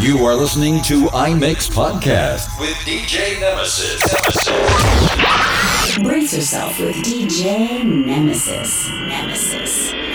You are listening to iMix Podcast with DJ Nemesis. Nemesis. Brace yourself with DJ Nemesis. Nemesis.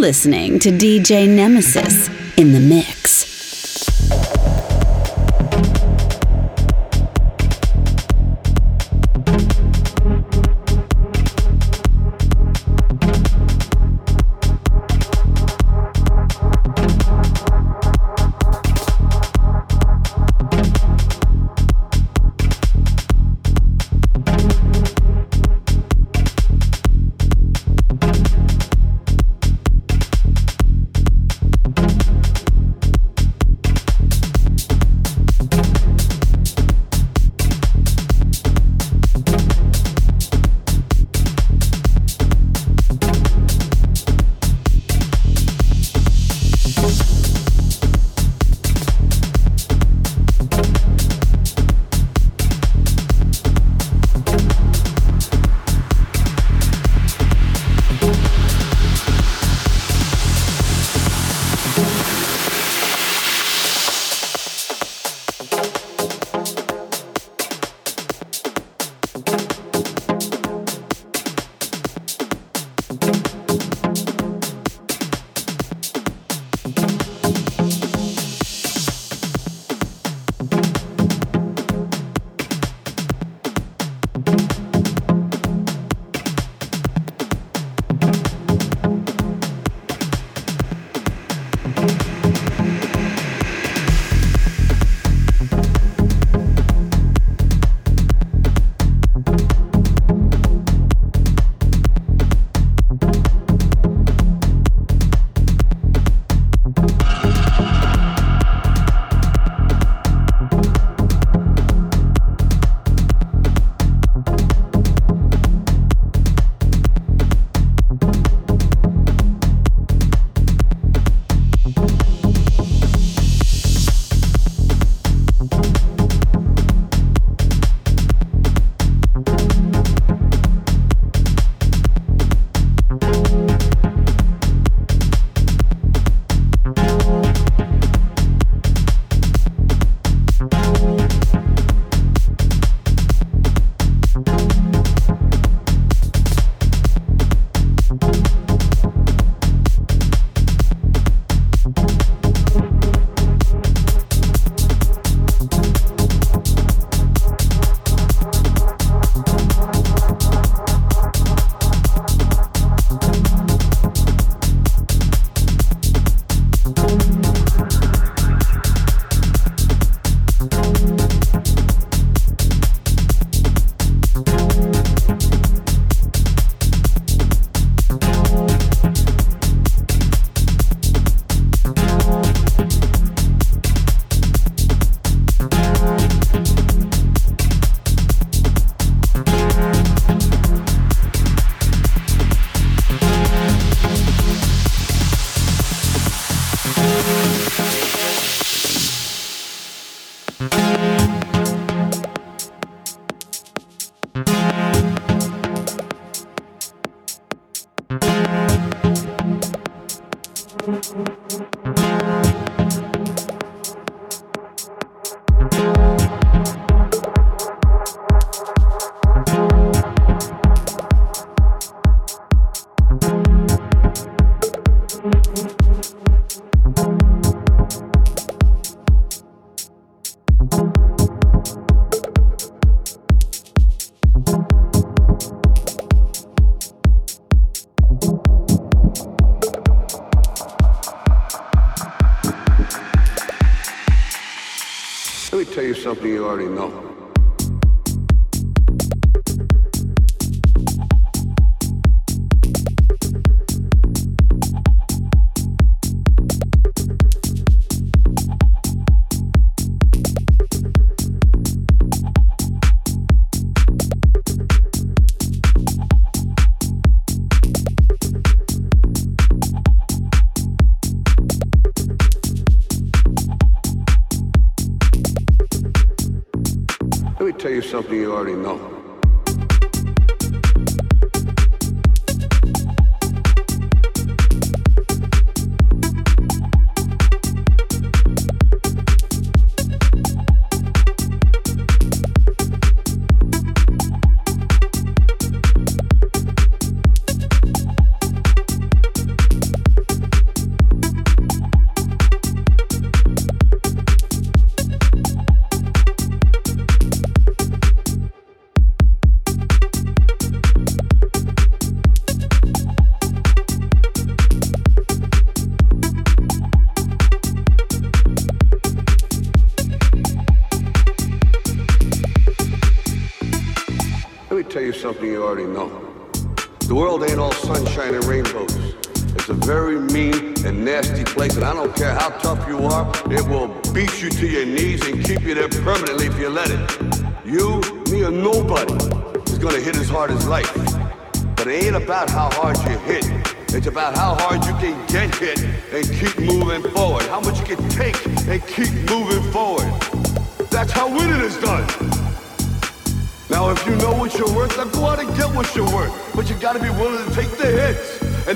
Listening to DJ Nemesis something you already know. You already know.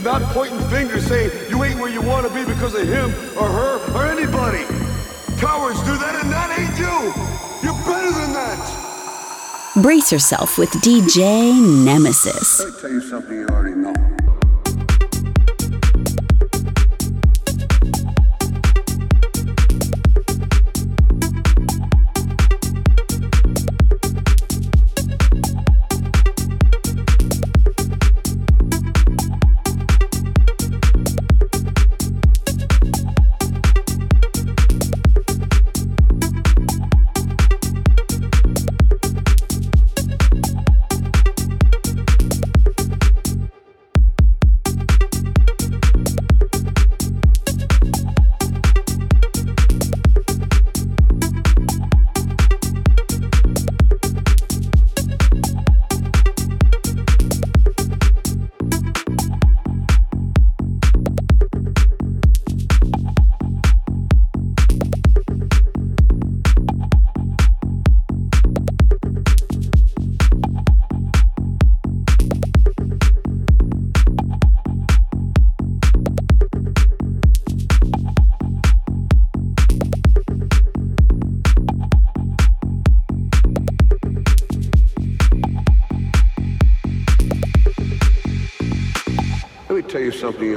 not pointing fingers saying you ain't where you want to be because of him or her or anybody. Cowards do that, and that ain't you. You're better than that. Brace yourself with DJ Nemesis.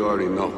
already know.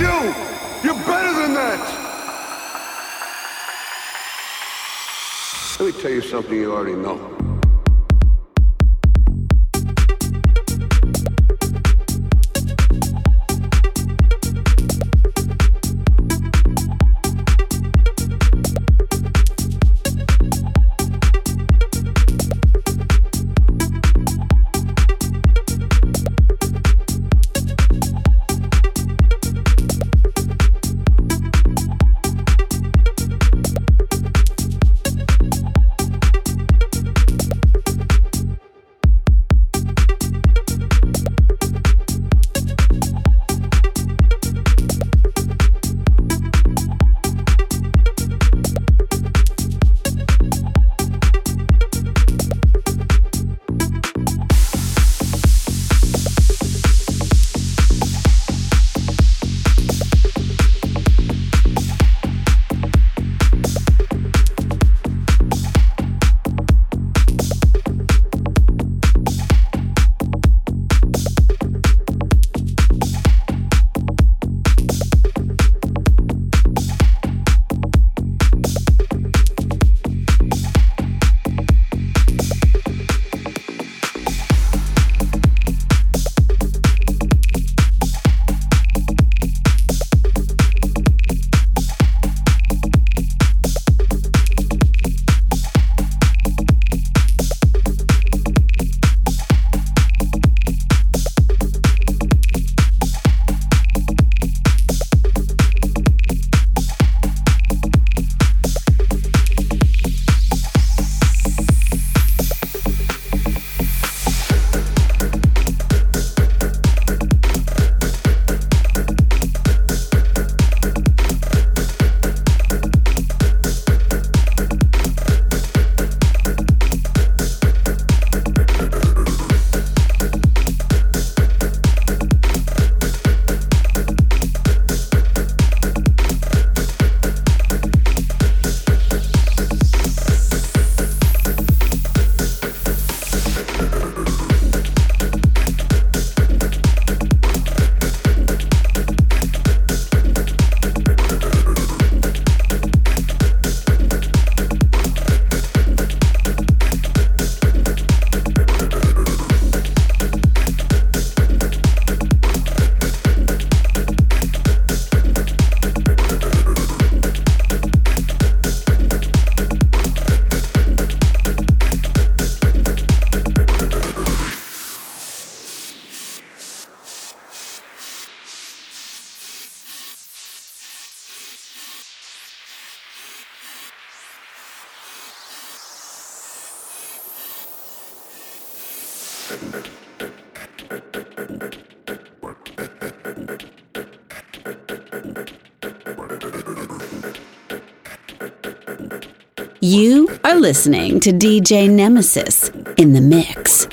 you. You're better than that. Let me tell you something you already know. Listening to DJ Nemesis in the mix.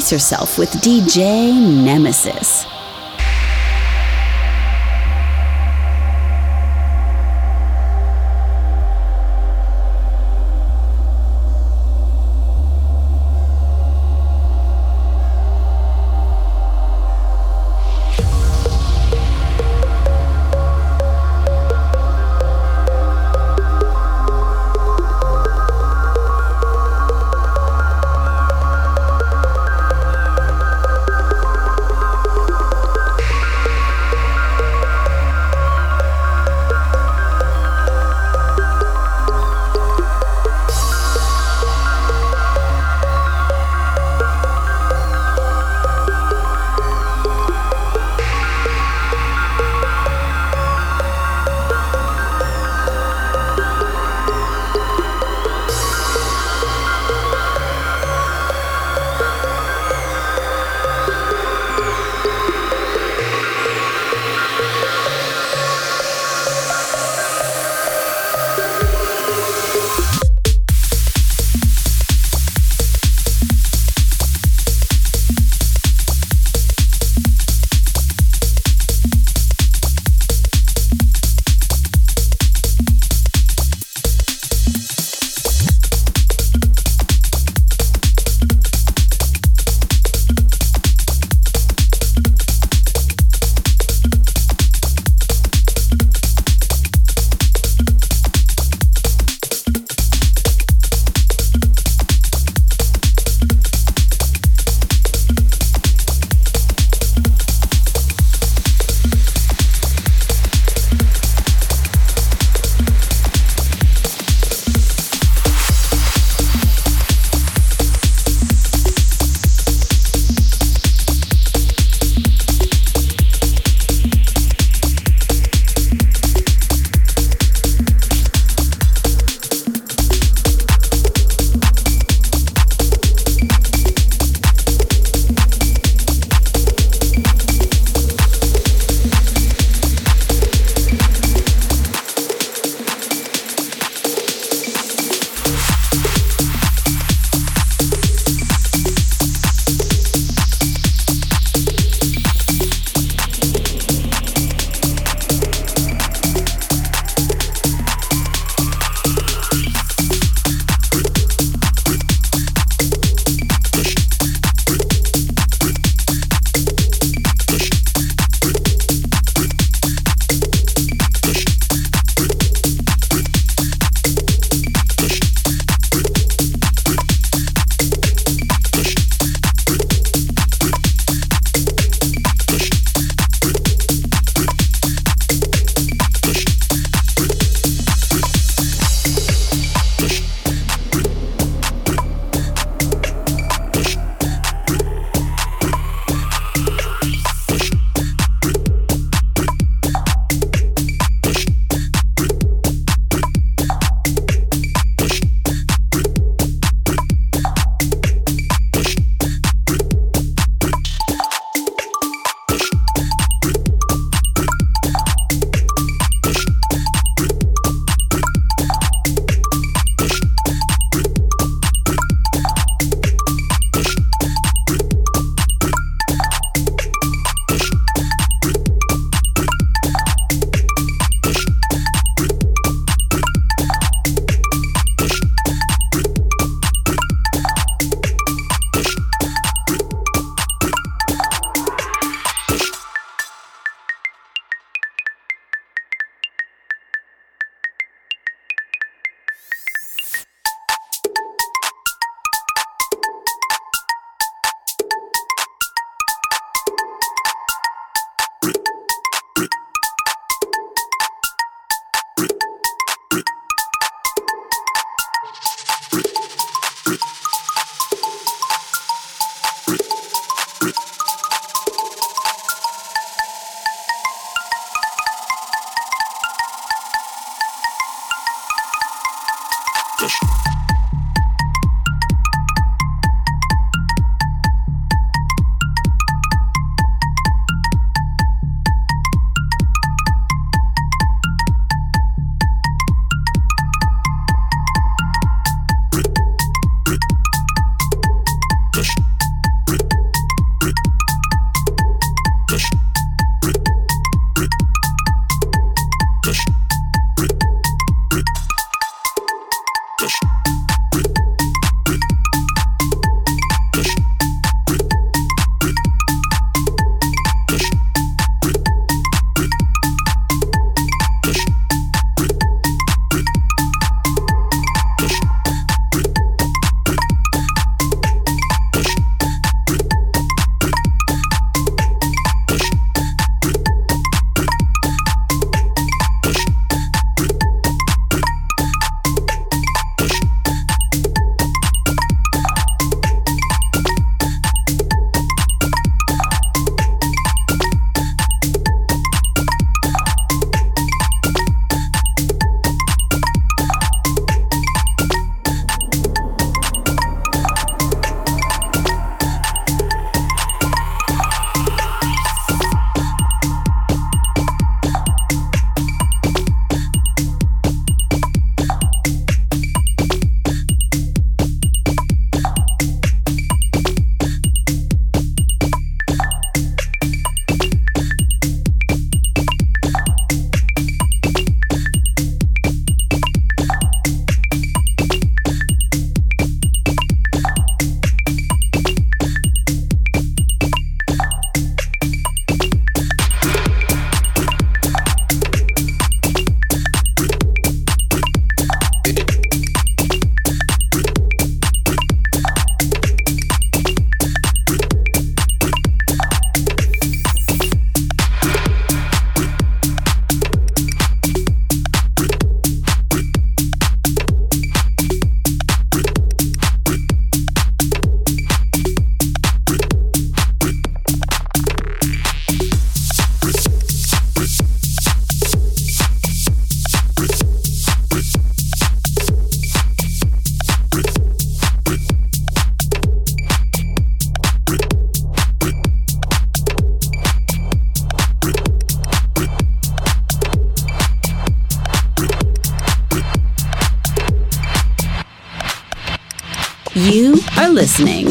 Brace yourself with DJ Nemesis.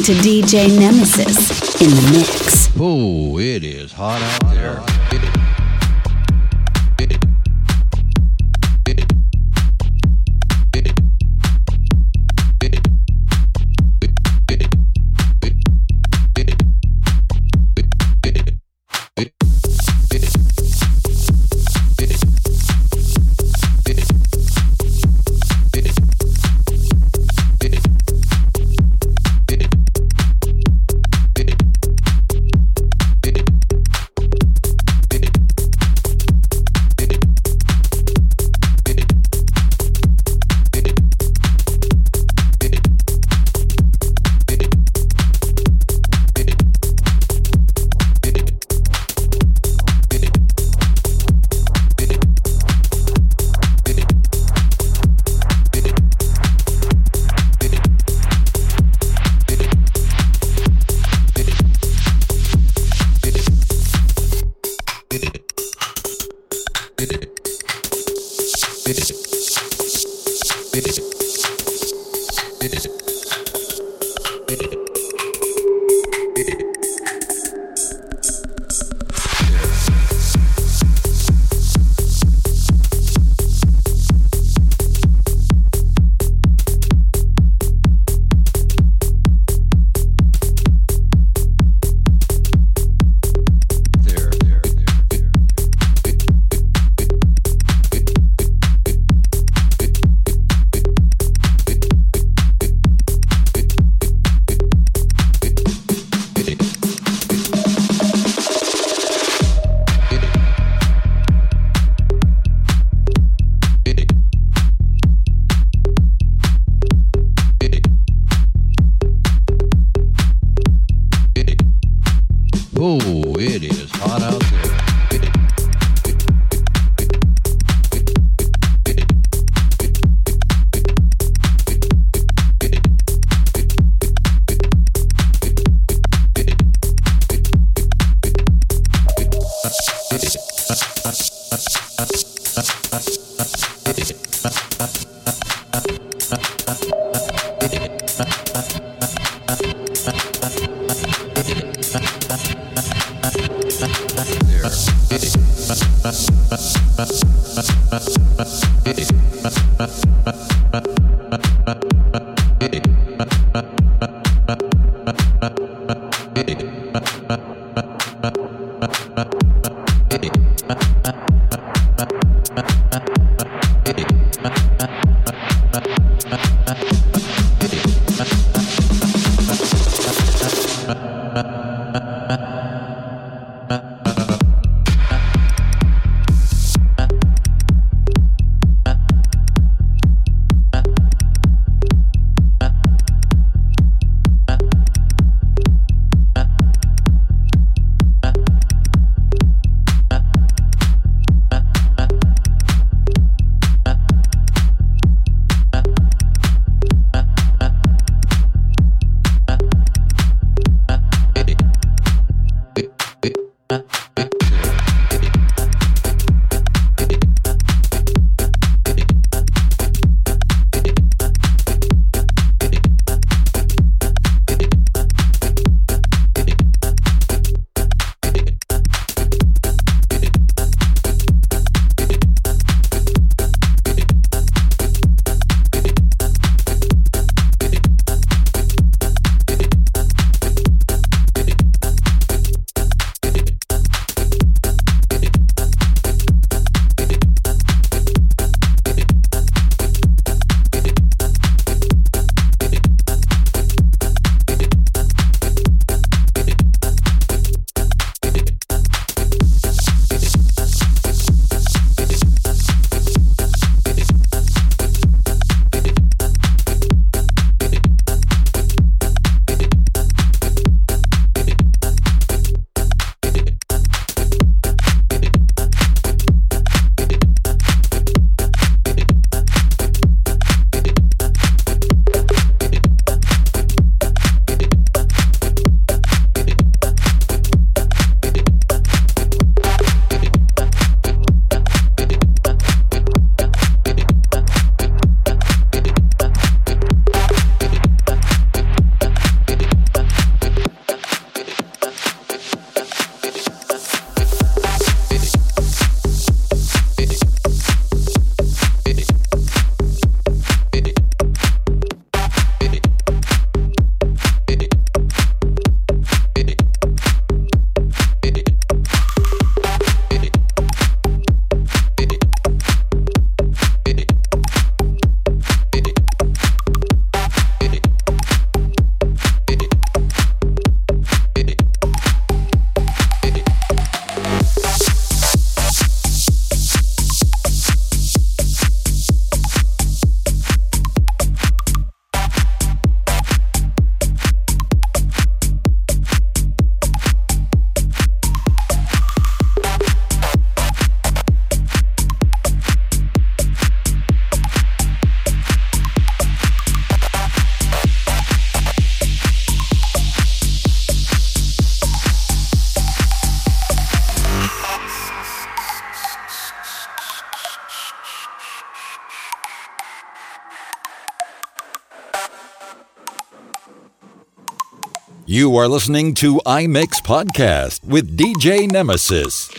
To DJ Nemesis in the mix. Oh, it is hot out there. You are listening to iMix Podcast with DJ Nemesis.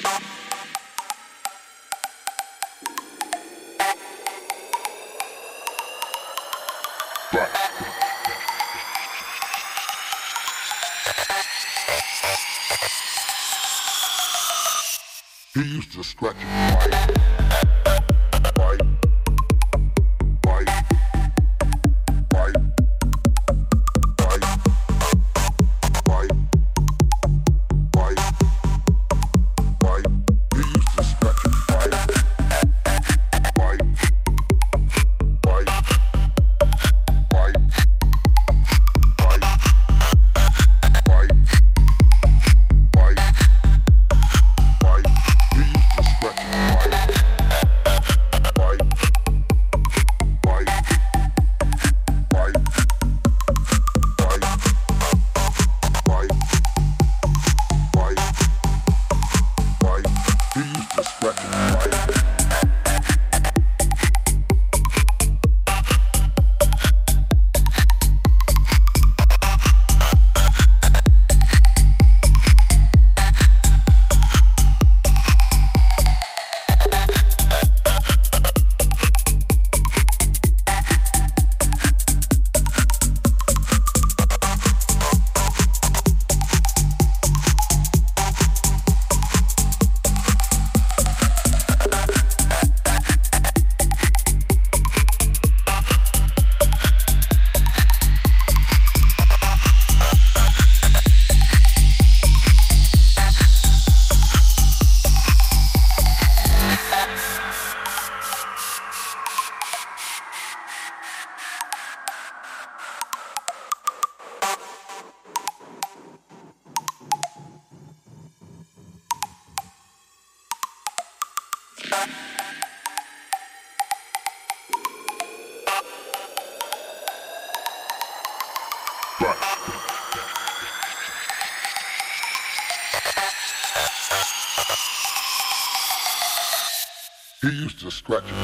destruction.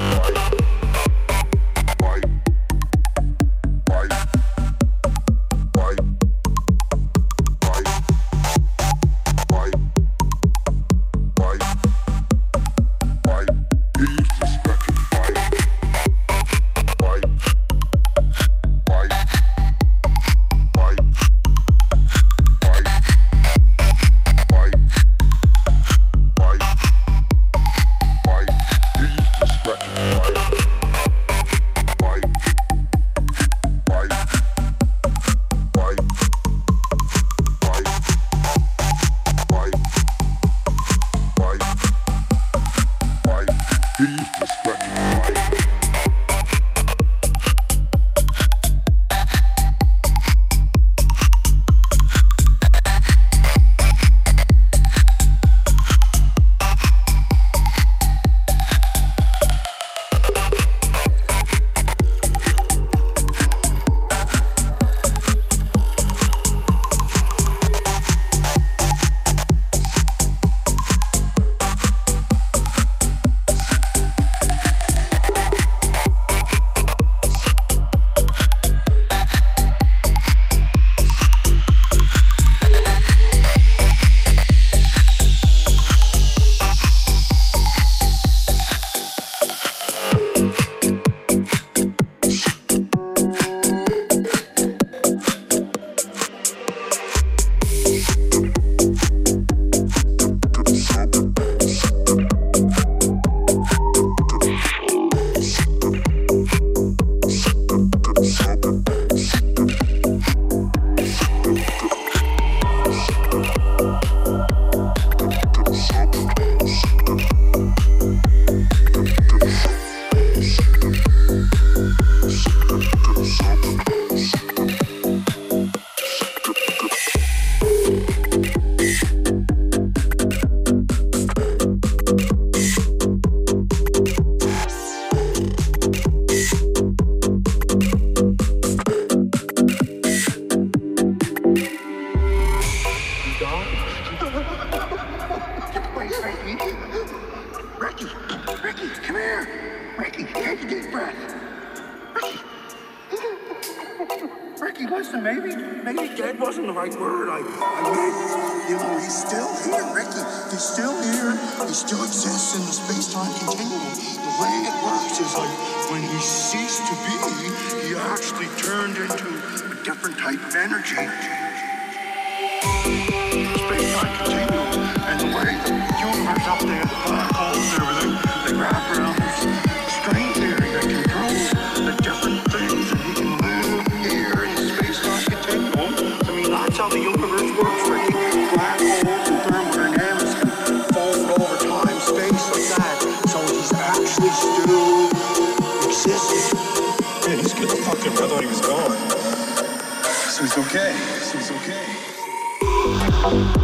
okay. This it's okay.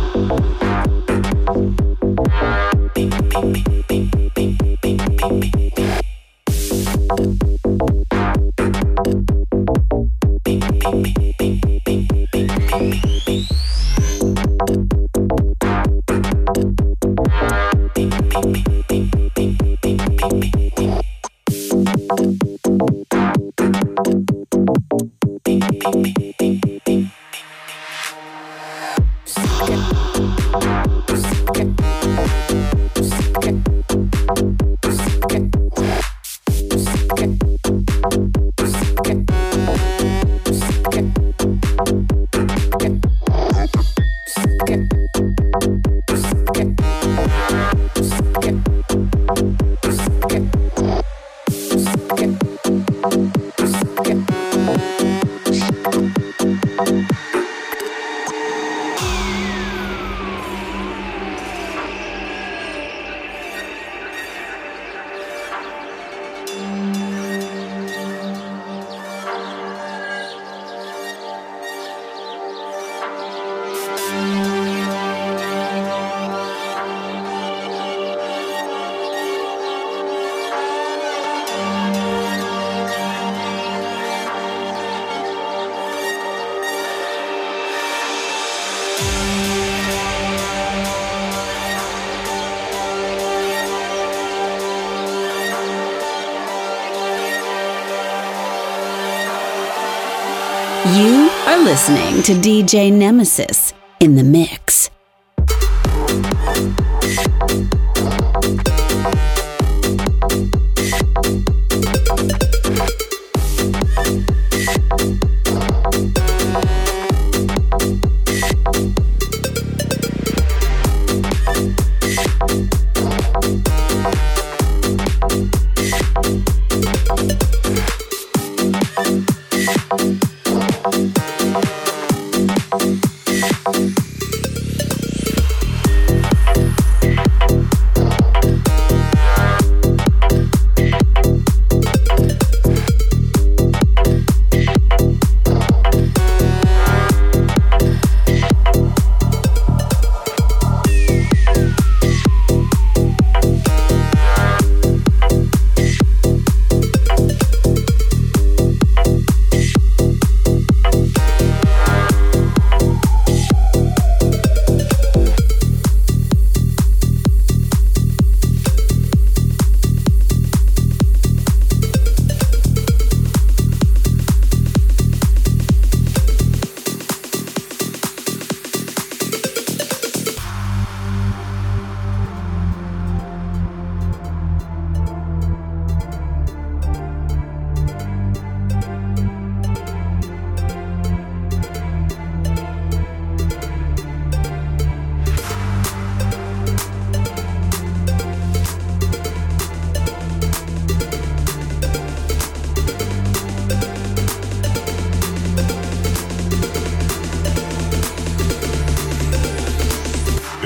You are listening to DJ Nemesis in the mix.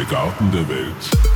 Garten der Welt.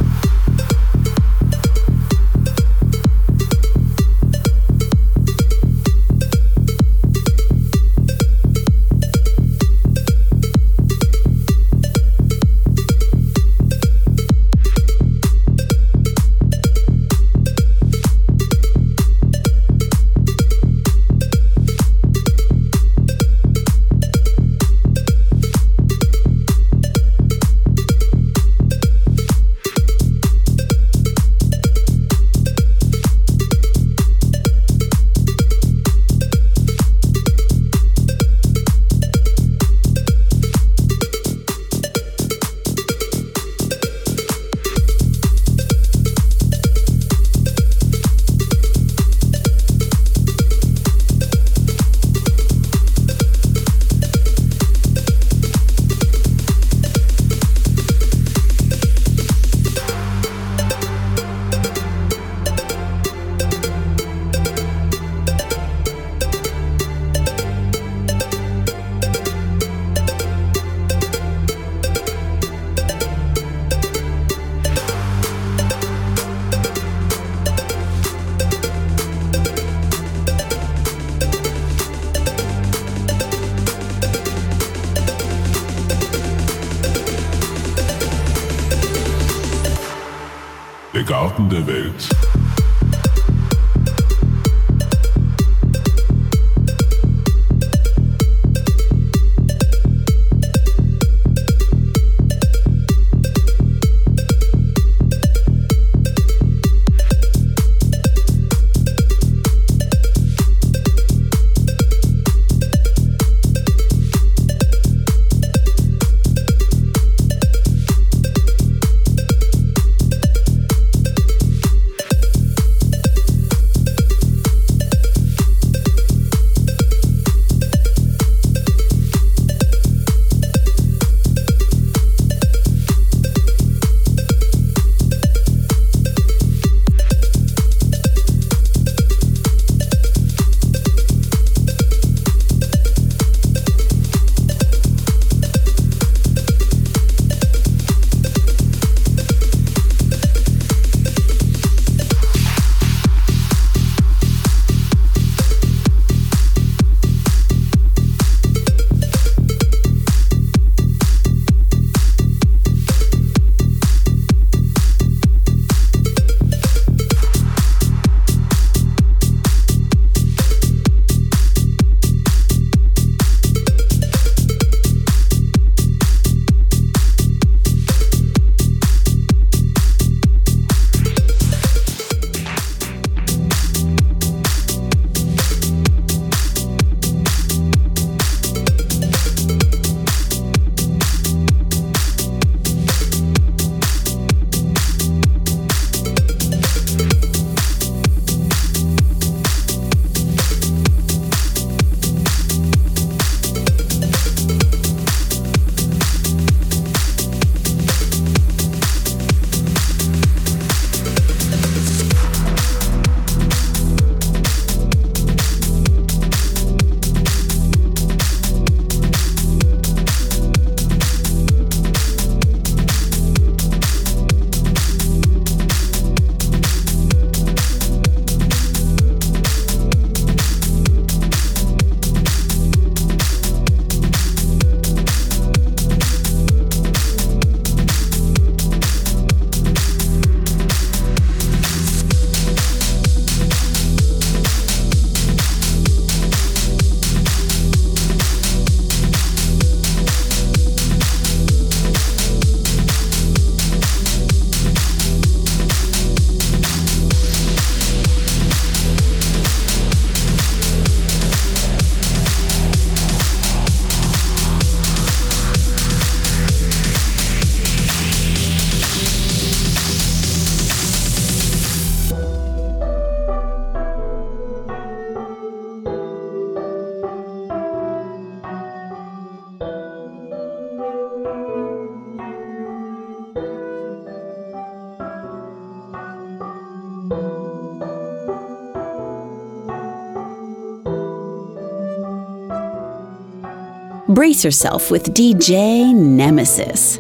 Brace yourself with DJ Nemesis.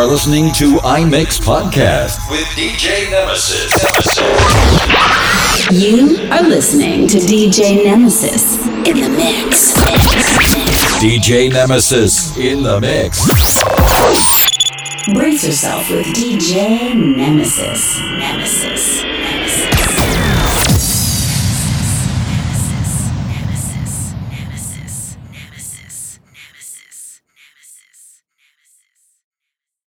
Are listening to iMix Podcast with DJ Nemesis. Nemesis. You are listening to DJ Nemesis in the mix. DJ Nemesis in the mix. Brace yourself with DJ Nemesis. Nemesis.